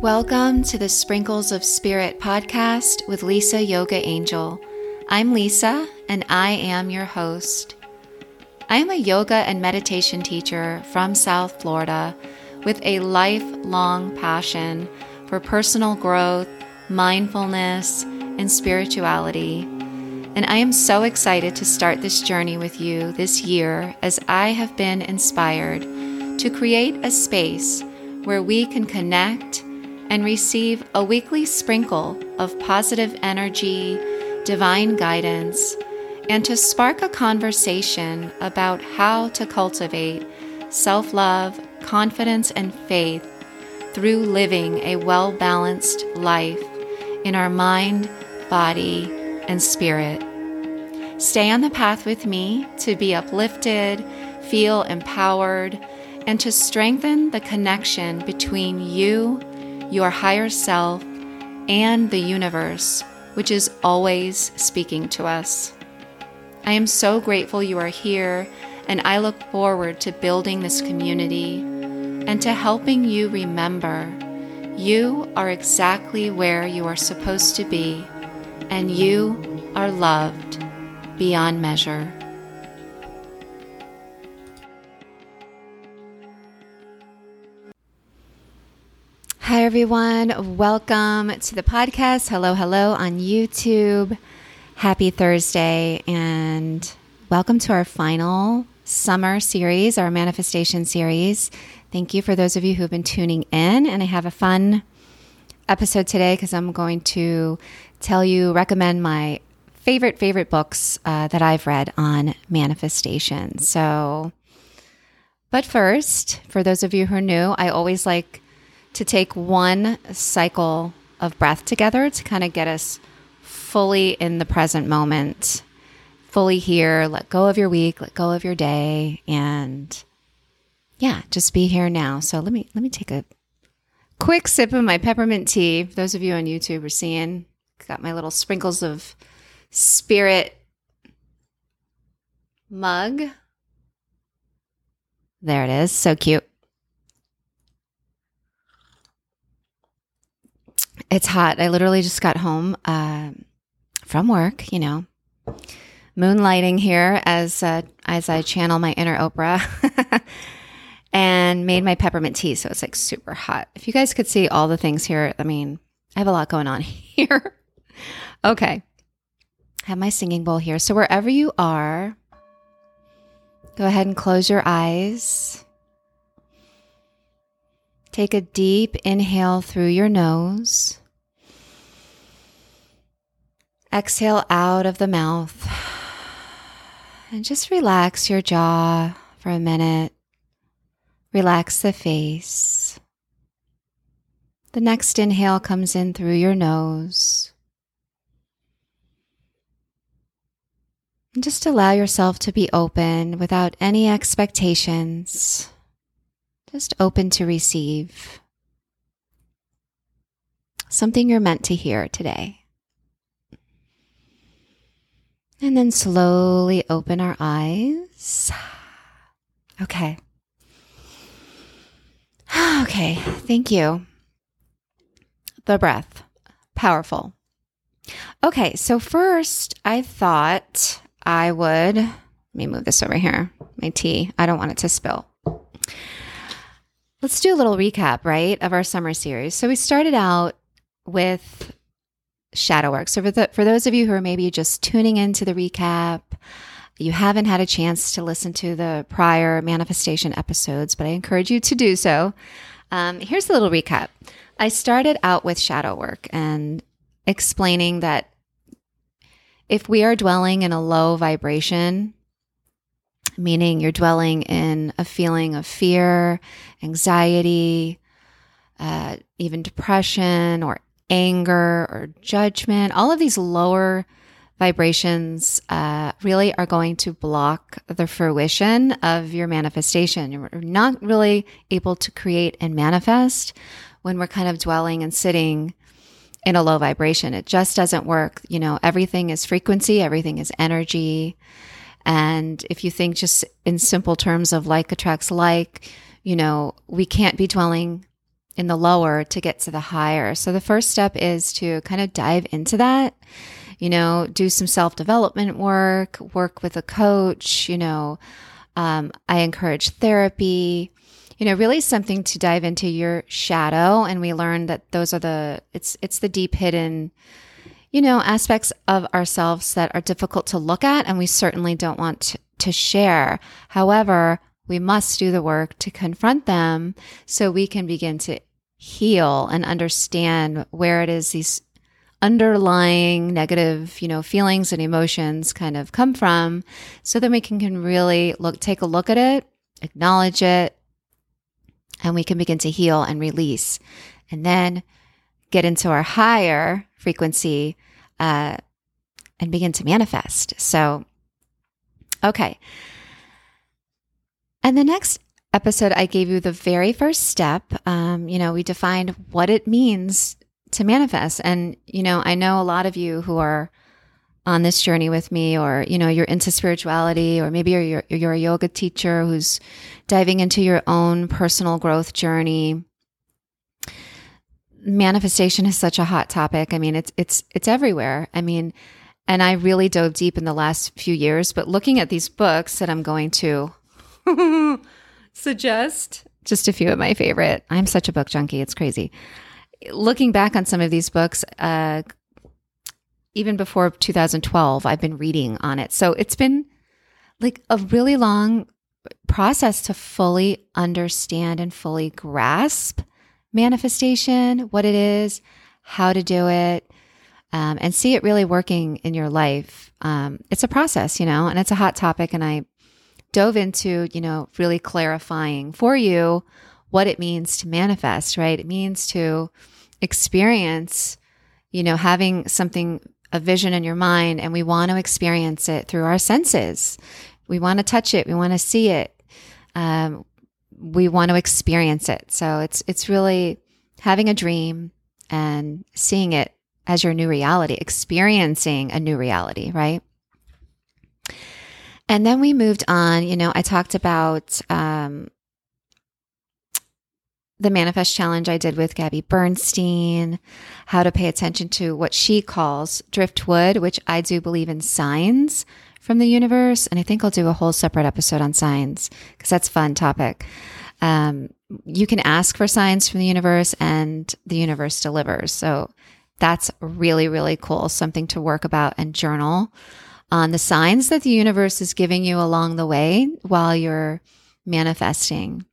Welcome to the Sprinkles of Spirit podcast with Lisa Yoga Angel. I'm Lisa and I am your host. I am a yoga and meditation teacher from South Florida with a lifelong passion for personal growth, mindfulness, and spirituality. And I am so excited to start this journey with you this year as I have been inspired to create a space where we can connect and receive a weekly sprinkle of positive energy, divine guidance, and to spark a conversation about how to cultivate self love, confidence, and faith through living a well balanced life in our mind, body, and spirit. Stay on the path with me to be uplifted, feel empowered, and to strengthen the connection between you your higher self, and the universe, which is always speaking to us. I am so grateful you are here, and I look forward to building this community and to helping you remember you are exactly where you are supposed to be, and you are loved beyond measure. Hi, everyone. Welcome to the podcast. Hello, hello on YouTube. Happy Thursday, and welcome to our final summer series, our manifestation series. Thank you for those of you who have been tuning in. And I have a fun episode today because I'm going to tell you, recommend my favorite, favorite books uh, that I've read on manifestation. So, but first, for those of you who are new, I always like to take one cycle of breath together to kind of get us fully in the present moment, fully here, let go of your week, let go of your day and yeah, just be here now. So let me let me take a quick sip of my peppermint tea. Those of you on YouTube are seeing got my little sprinkles of spirit mug. There it is. So cute. It's hot. I literally just got home uh, from work, you know, moonlighting here as uh, as I channel my inner Oprah, and made my peppermint tea. So it's like super hot. If you guys could see all the things here, I mean, I have a lot going on here. okay, have my singing bowl here. So wherever you are, go ahead and close your eyes. Take a deep inhale through your nose. Exhale out of the mouth. And just relax your jaw for a minute. Relax the face. The next inhale comes in through your nose. And just allow yourself to be open without any expectations just open to receive something you're meant to hear today. And then slowly open our eyes. Okay. Okay, thank you. The breath, powerful. Okay, so first I thought I would, let me move this over here, my tea. I don't want it to spill. Let's do a little recap, right, of our summer series. So we started out with shadow work. So for the, for those of you who are maybe just tuning into the recap, you haven't had a chance to listen to the prior manifestation episodes, but I encourage you to do so. Um, here's a little recap. I started out with shadow work and explaining that if we are dwelling in a low vibration, meaning you're dwelling in a feeling of fear, anxiety, uh, even depression or anger or judgment. All of these lower vibrations uh, really are going to block the fruition of your manifestation. You're not really able to create and manifest when we're kind of dwelling and sitting in a low vibration. It just doesn't work. You know, everything is frequency, everything is energy. And if you think just in simple terms of like attracts like, you know, we can't be dwelling in the lower to get to the higher. So the first step is to kind of dive into that. You know, do some self development work, work with a coach. You know, um, I encourage therapy. You know, really something to dive into your shadow, and we learned that those are the it's it's the deep hidden, you know, aspects of ourselves that are difficult to look at, and we certainly don't want to, share. However, we must do the work to confront them so we can begin to heal and understand where it is these underlying negative, you know, feelings and emotions kind of come from so then we can, can really look take a look at it, acknowledge it, and we can begin to heal and release. And then get into our higher frequency uh, and begin to manifest. So, okay. And the next episode, I gave you the very first step. Um, you know, we defined what it means to manifest. And, you know, I know a lot of you who are on this journey with me, or, you know, you're into spirituality, or maybe you're, you're, you're a yoga teacher who's diving into your own personal growth journey. Manifestation is such a hot topic. I mean, it's, it's, it's everywhere. I mean, and I really dove deep in the last few years, but looking at these books that I'm going to suggest just a few of my favorite. I'm such a book junkie. It's crazy. Looking back on some of these books, uh, even before 2012, I've been reading on it. So it's been like a really long process to fully understand and fully grasp manifestation, what it is, how to do it, um, and see it really working in your life. Um, it's a process, you know, and it's a hot topic. And I dove into, you know, really clarifying for you what it means to manifest, right? It means to experience, you know, having something, a vision in your mind, and we want to experience it through our senses. We want to touch it. We want to see it. Um, we want to experience it. So it's it's really having a dream and seeing it as your new reality, experiencing a new reality, right? And then we moved on. You know, I talked about um, the manifest challenge I did with Gabby Bernstein, how to pay attention to what she calls driftwood, which I do believe in signs from the universe. And I think I'll do a whole separate episode on signs because that's fun topic. Um, you can ask for signs from the universe and the universe delivers. So that's really, really cool. Something to work about and journal on the signs that the universe is giving you along the way while you're manifesting.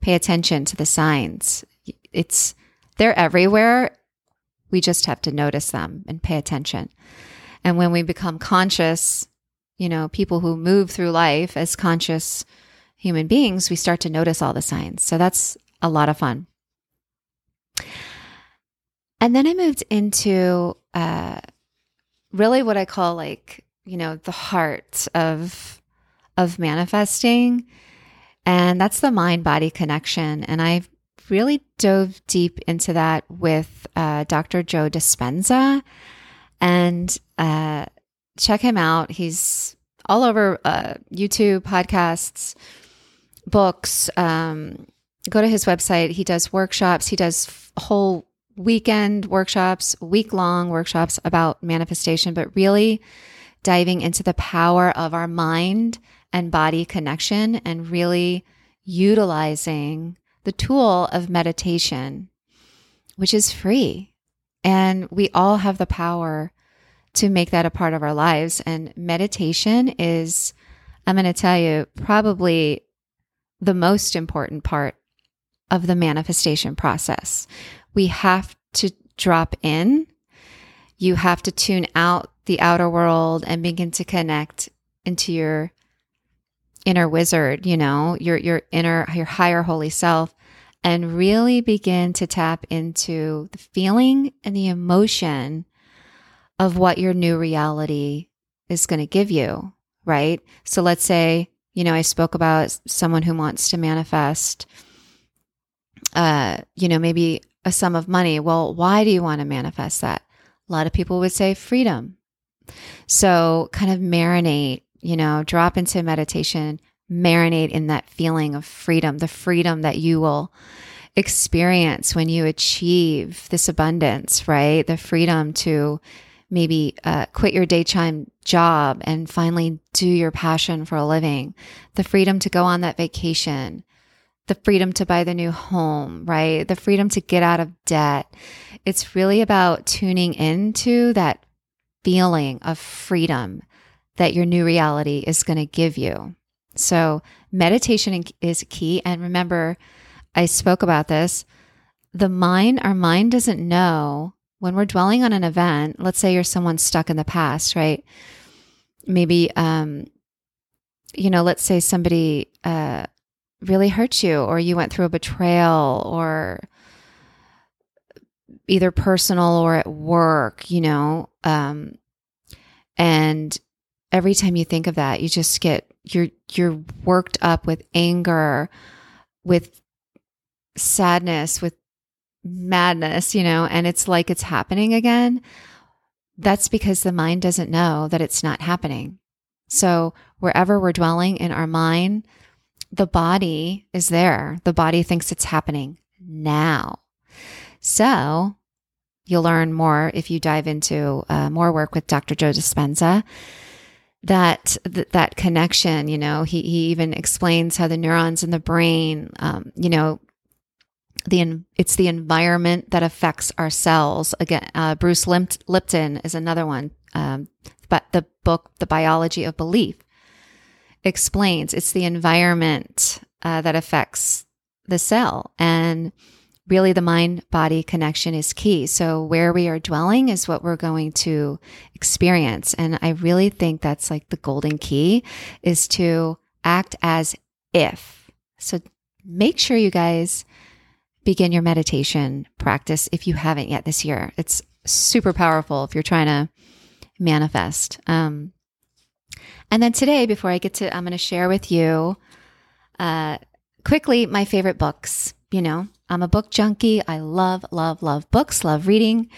Pay attention to the signs. It's they're everywhere. We just have to notice them and pay attention. And when we become conscious, you know, people who move through life as conscious human beings, we start to notice all the signs. So that's a lot of fun. And then I moved into uh, really what I call like you know, the heart of of manifesting. And that's the mind body connection. And I've really dove deep into that with uh, Dr. Joe Dispenza. And uh, check him out. He's all over uh, YouTube, podcasts, books. Um, go to his website. He does workshops. He does whole weekend workshops, week long workshops about manifestation, but really diving into the power of our mind and body connection and really utilizing the tool of meditation, which is free. And we all have the power to make that a part of our lives. And meditation is, I'm going to tell you, probably the most important part of the manifestation process. We have to drop in. You have to tune out the outer world and begin to connect into your inner wizard, you know, your your inner your higher holy self and really begin to tap into the feeling and the emotion of what your new reality is going to give you, right? So let's say, you know, I spoke about someone who wants to manifest uh, you know, maybe a sum of money. Well, why do you want to manifest that? A lot of people would say freedom, so kind of marinate, you know, drop into meditation, marinate in that feeling of freedom, the freedom that you will experience when you achieve this abundance, right? The freedom to maybe uh, quit your daytime job and finally do your passion for a living, the freedom to go on that vacation, the freedom to buy the new home, right? The freedom to get out of debt. It's really about tuning into that feeling of freedom that your new reality is going to give you. So, meditation is key. And remember, I spoke about this. The mind, our mind doesn't know when we're dwelling on an event. Let's say you're someone stuck in the past, right? Maybe, um, you know, let's say somebody uh, really hurt you, or you went through a betrayal, or either personal or at work, you know, um, and every time you think of that, you just get you're you're worked up with anger, with sadness, with madness, you know, and it's like it's happening again. That's because the mind doesn't know that it's not happening. So wherever we're dwelling in our mind, the body is there. The body thinks it's happening now. So you'll learn more if you dive into uh, more work with Dr. Joe Dispenza that th- that connection you know? He, he even explains how the neurons in the brain um, you know the it's the environment that affects our cells. Again uh, bruce lipton is another one um, but the book the biology of belief explains it's the environment uh, that affects the cell. And really the mind body connection is key. So where we are dwelling is what we're going to experience. And I really think that's like the golden key is to act as if. So make sure you guys begin your meditation practice if you haven't yet this year. It's super powerful if you're trying to manifest. Um, and then today, before I get to, I'm going to share with you uh, quickly my favorite books. You know, I'm a book junkie. I love, love, love books, love reading.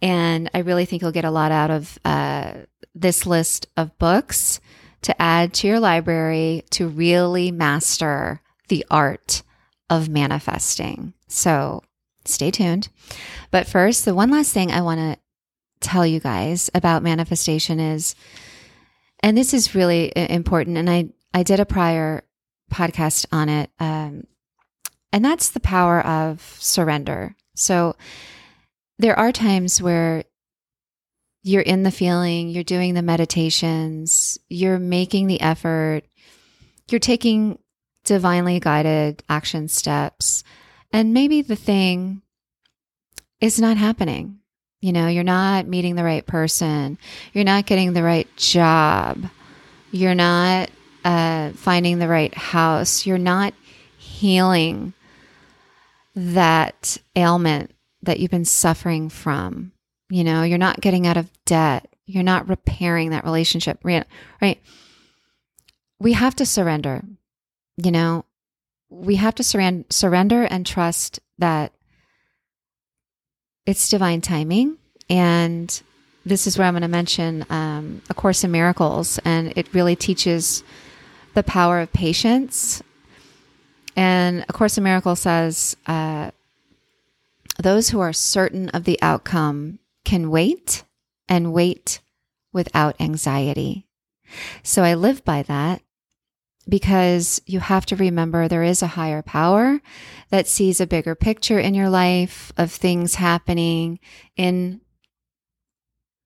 And I really think you'll get a lot out of uh, this list of books to add to your library to really master the art of manifesting. So stay tuned. But first, the one last thing I want to tell you guys about manifestation is, and this is really important, and I, I did a prior podcast on it. Um, and that's the power of surrender. So there are times where you're in the feeling, you're doing the meditations, you're making the effort, you're taking divinely guided action steps, and maybe the thing is not happening. You know, you're not meeting the right person, you're not getting the right job, you're not uh, finding the right house, you're not healing that ailment that you've been suffering from. You know, you're not getting out of debt. You're not repairing that relationship, right? We have to surrender. You know, we have to surrender, surrender and trust that it's divine timing. And this is where I'm going to mention um, A Course in Miracles, and it really teaches the power of patience and A Course in Miracles says, uh, those who are certain of the outcome can wait and wait without anxiety. So I live by that because you have to remember there is a higher power that sees a bigger picture in your life of things happening in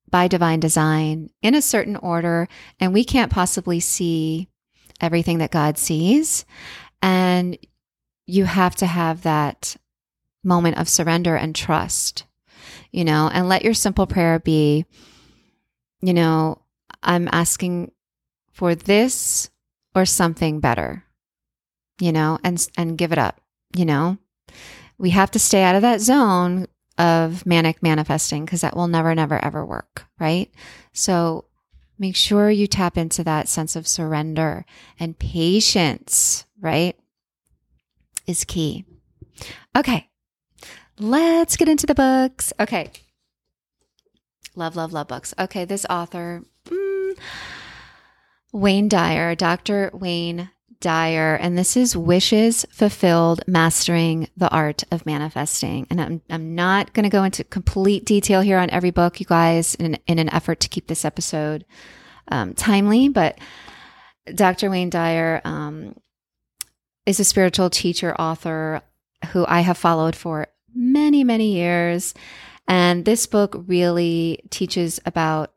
by divine design in a certain order and we can't possibly see everything that God sees and you have to have that moment of surrender and trust, you know, and let your simple prayer be, you know, I'm asking for this or something better, you know, and, and give it up, you know. We have to stay out of that zone of manic manifesting because that will never, never, ever work, right? So make sure you tap into that sense of surrender and patience, right? Is key. Okay, let's get into the books. Okay. Love, love, love books. Okay, this author, mm, Wayne Dyer, Dr. Wayne Dyer, and this is Wishes Fulfilled Mastering the Art of Manifesting. And I'm, I'm not going to go into complete detail here on every book, you guys, in, in an effort to keep this episode um, timely, but Dr. Wayne Dyer um, is a spiritual teacher, author who I have followed for many, many years. And this book really teaches about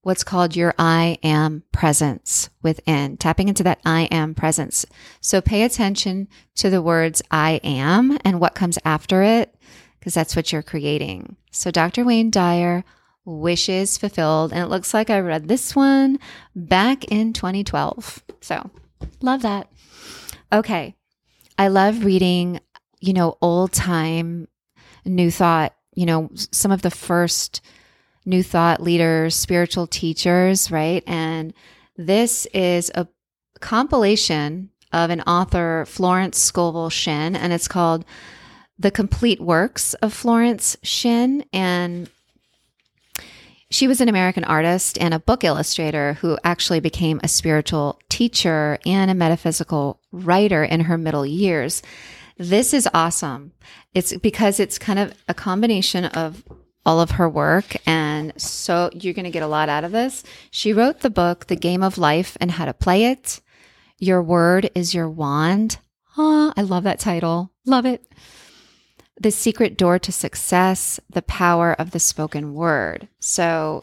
what's called your I am presence within, tapping into that I am presence. So pay attention to the words I am and what comes after it, because that's what you're creating. So Dr. Wayne Dyer, Wishes Fulfilled. And it looks like I read this one back in 2012. So love that. Okay. I love reading, you know, old time new thought, you know, some of the first New Thought leaders, spiritual teachers, right? And this is a compilation of an author, Florence Scovel Shinn, and it's called The Complete Works of Florence Shinn. And she was an American artist and a book illustrator who actually became a spiritual teacher and a metaphysical writer in her middle years. This is awesome. It's because it's kind of a combination of all of her work. And so you're going to get a lot out of this. She wrote the book, The Game of Life and How to Play It. Your Word is Your Wand. Oh, I love that title. Love it. The Secret Door to Success, The Power of the Spoken Word. So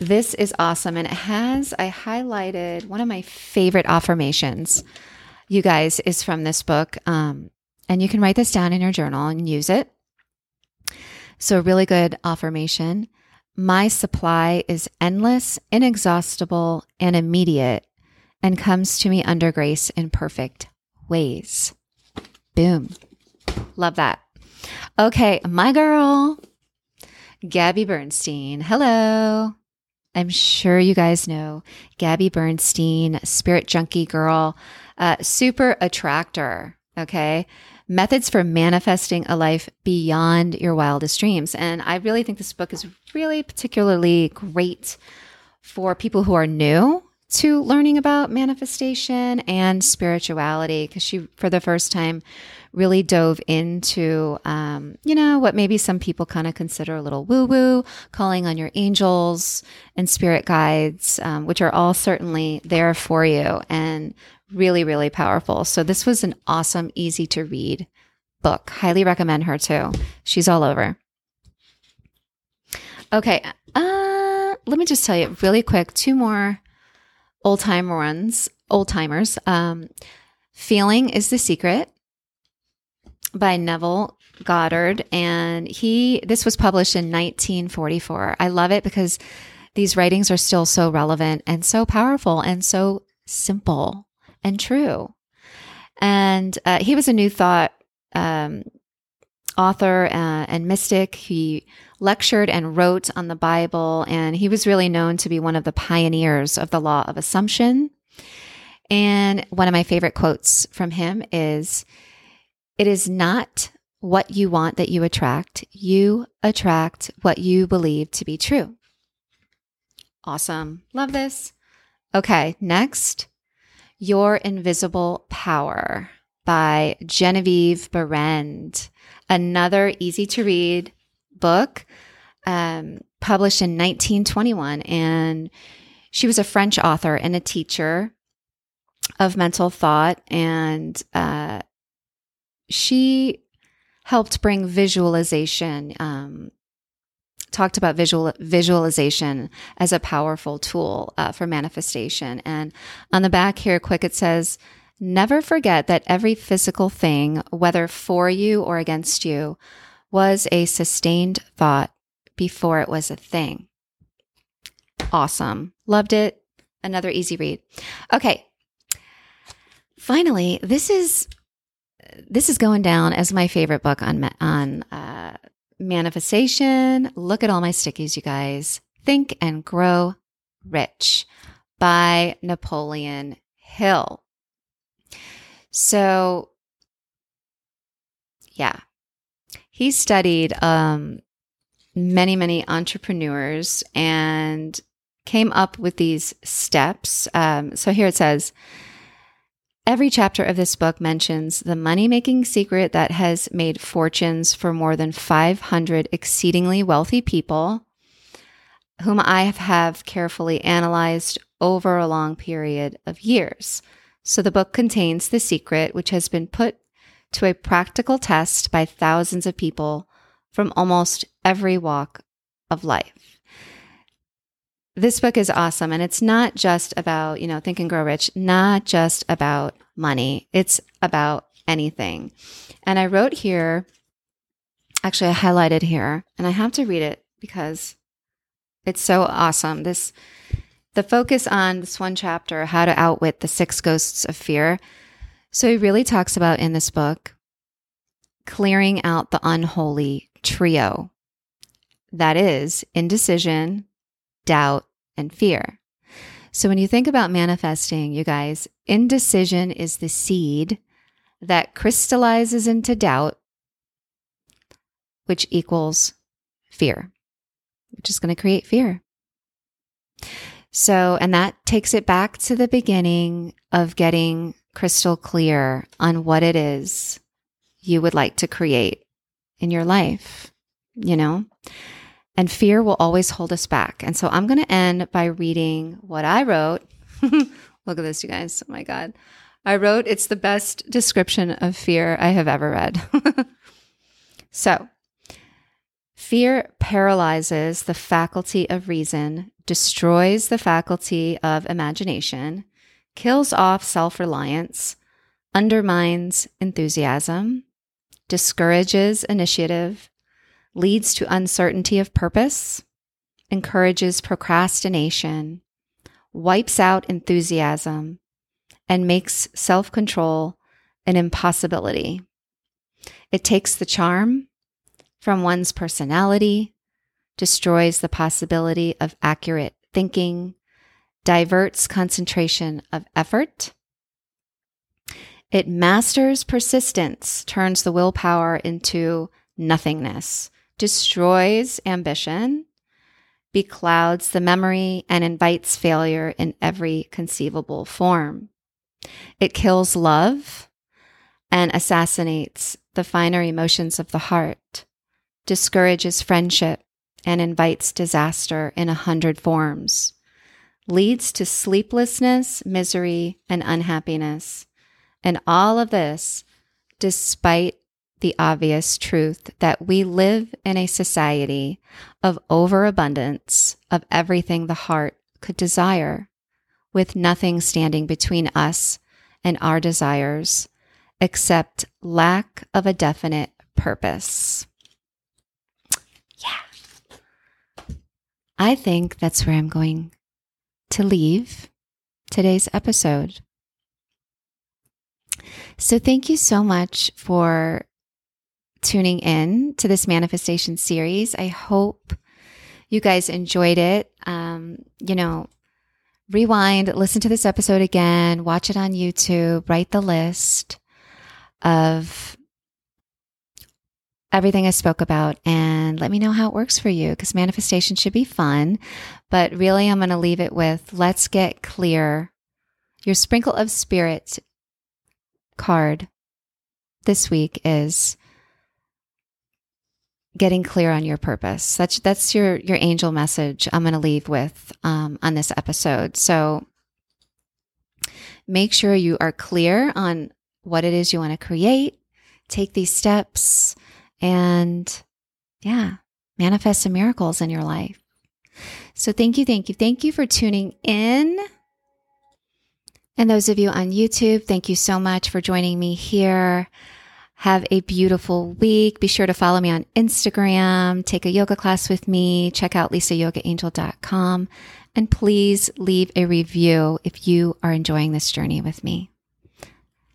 this is awesome. And it has, I highlighted one of my favorite affirmations, you guys, is from this book. Um, and you can write this down in your journal and use it. So, really good affirmation. My supply is endless, inexhaustible, and immediate, and comes to me under grace in perfect ways. Boom. Love that. Okay, my girl, Gabby Bernstein. Hello. I'm sure you guys know Gabby Bernstein, spirit junkie girl, uh, super attractor. Okay methods for manifesting a life beyond your wildest dreams. And I really think this book is really particularly great for people who are new to learning about manifestation and spirituality because she, for the first time, really dove into, um, you know, what maybe some people kind of consider a little woo woo, calling on your angels and spirit guides, um, which are all certainly there for you. And really, really powerful. So this was an awesome, easy to read book. Highly recommend her too. She's all over. Okay. Uh, let me just tell you really quick two more old time ones, old timers. Um, Feeling is the Secret by Neville Goddard. And he, this was published in 1944. I love it because these writings are still so relevant and so powerful and so simple and true. And uh, he was a New Thought um, author uh, and mystic. He lectured and wrote on the Bible, and he was really known to be one of the pioneers of the law of assumption. And one of my favorite quotes from him is It is not what you want that you attract, you attract what you believe to be true. Awesome. Love this. Okay, next your Invisible Power by Genevieve Behrend. Another easy to read book um, published in 1921. And she was a French author and a teacher of mental thought. And uh, she helped bring visualization um, talked about visual visualization as a powerful tool uh, for manifestation. And on the back here, quick, it says, Never forget that every physical thing, whether for you or against you, was a sustained thought before it was a thing. Awesome. Loved it. Another easy read. Okay. Finally, this is this is going down as my favorite book on on uh, Manifestation. Look at all my stickies, you guys. Think and Grow Rich by Napoleon Hill. So, yeah, he studied um, many, many entrepreneurs and came up with these steps. Um, so here it says, Every chapter of this book mentions the money making secret that has made fortunes for more than 500 exceedingly wealthy people, whom I have carefully analyzed over a long period of years. So the book contains the secret, which has been put to a practical test by thousands of people from almost every walk of life. This book is awesome. And it's not just about, you know, think and grow rich, not just about money. It's about anything. And I wrote here, actually, I highlighted here, and I have to read it because it's so awesome. This, the focus on this one chapter, how to outwit the six ghosts of fear. So he really talks about in this book clearing out the unholy trio that is indecision, doubt, and fear. So when you think about manifesting, you guys, indecision is the seed that crystallizes into doubt, which equals fear, which is going to create fear. So, and that takes it back to the beginning of getting crystal clear on what it is you would like to create in your life, you know? And fear will always hold us back. And so I'm going to end by reading what I wrote. Look at this, you guys. Oh my God. I wrote, it's the best description of fear I have ever read. so, fear paralyzes the faculty of reason, destroys the faculty of imagination, kills off self reliance, undermines enthusiasm, discourages initiative, leads to uncertainty of purpose, encourages procrastination, wipes out enthusiasm, and makes self control an impossibility. It takes the charm from one's personality, destroys the possibility of accurate thinking, diverts concentration of effort. It masters persistence, turns the willpower into nothingness, destroys ambition, beclouds the memory, and invites failure in every conceivable form. It kills love and assassinates the finer emotions of the heart, discourages friendship, and invites disaster in a hundred forms, leads to sleeplessness, misery, and unhappiness. And all of this despite the obvious truth that we live in a society of overabundance of everything the heart could desire, with nothing standing between us and our desires except lack of a definite purpose. Yeah. I think that's where I'm going to leave today's episode. So, thank you so much for tuning in to this manifestation series. I hope you guys enjoyed it. Um, you know, rewind, listen to this episode again, watch it on YouTube, write the list of everything I spoke about and let me know how it works for you because manifestation should be fun. But really, I'm going to leave it with let's get clear. Your sprinkle of spirit card this week is getting clear on your purpose. That's that's your your angel message. I'm going to leave with um, on this episode. So make sure you are clear on what it is you want to create. Take these steps, and yeah, manifest some miracles in your life. So thank you, thank you, thank you for tuning in. And those of you on YouTube, thank you so much for joining me here. Have a beautiful week. Be sure to follow me on Instagram, take a yoga class with me, check out lisayogaangel.com, and please leave a review if you are enjoying this journey with me.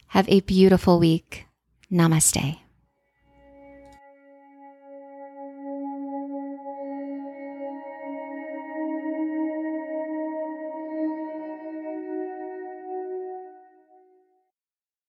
Have a beautiful week. Namaste.